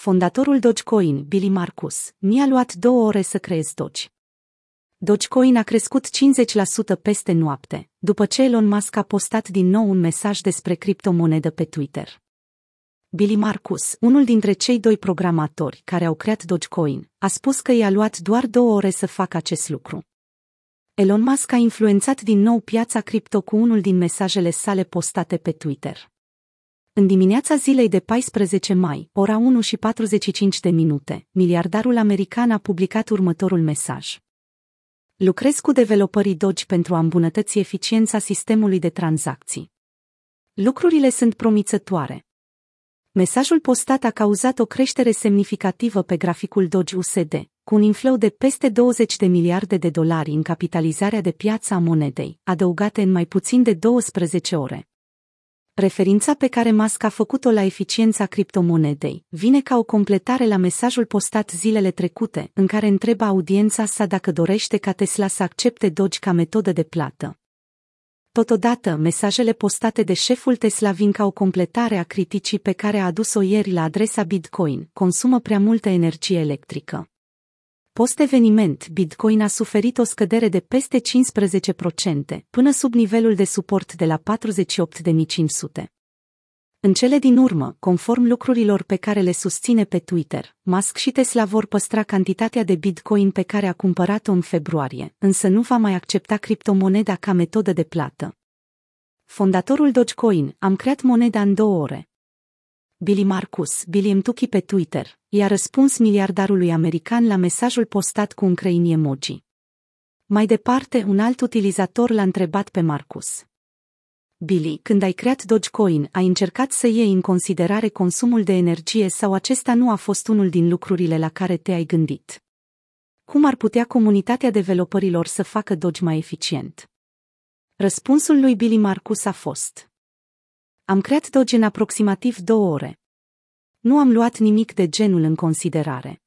Fondatorul Dogecoin, Billy Marcus, mi-a luat două ore să creez Doge. Dogecoin a crescut 50% peste noapte, după ce Elon Musk a postat din nou un mesaj despre criptomonedă pe Twitter. Billy Marcus, unul dintre cei doi programatori care au creat Dogecoin, a spus că i-a luat doar două ore să facă acest lucru. Elon Musk a influențat din nou piața cripto cu unul din mesajele sale postate pe Twitter. În dimineața zilei de 14 mai, ora 1 și 45 de minute, miliardarul american a publicat următorul mesaj. Lucrez cu developerii Doge pentru a îmbunătăți eficiența sistemului de tranzacții. Lucrurile sunt promițătoare. Mesajul postat a cauzat o creștere semnificativă pe graficul Doge USD, cu un inflow de peste 20 de miliarde de dolari în capitalizarea de piață a monedei, adăugate în mai puțin de 12 ore. Referința pe care Musk a făcut-o la eficiența criptomonedei vine ca o completare la mesajul postat zilele trecute, în care întreba audiența sa dacă dorește ca Tesla să accepte Doge ca metodă de plată. Totodată, mesajele postate de șeful Tesla vin ca o completare a criticii pe care a adus-o ieri la adresa Bitcoin, consumă prea multă energie electrică. Post-eveniment, Bitcoin a suferit o scădere de peste 15%, până sub nivelul de suport de la 48.500. În cele din urmă, conform lucrurilor pe care le susține pe Twitter, Musk și Tesla vor păstra cantitatea de Bitcoin pe care a cumpărat-o în februarie, însă nu va mai accepta criptomoneda ca metodă de plată. Fondatorul Dogecoin, am creat moneda în două ore. Billy Marcus, Billy Mtuki pe Twitter, i-a răspuns miliardarului american la mesajul postat cu un crein emoji. Mai departe, un alt utilizator l-a întrebat pe Marcus. Billy, când ai creat Dogecoin, ai încercat să iei în considerare consumul de energie sau acesta nu a fost unul din lucrurile la care te-ai gândit? Cum ar putea comunitatea developerilor să facă Doge mai eficient? Răspunsul lui Billy Marcus a fost am creat Doge în aproximativ două ore. Nu am luat nimic de genul în considerare.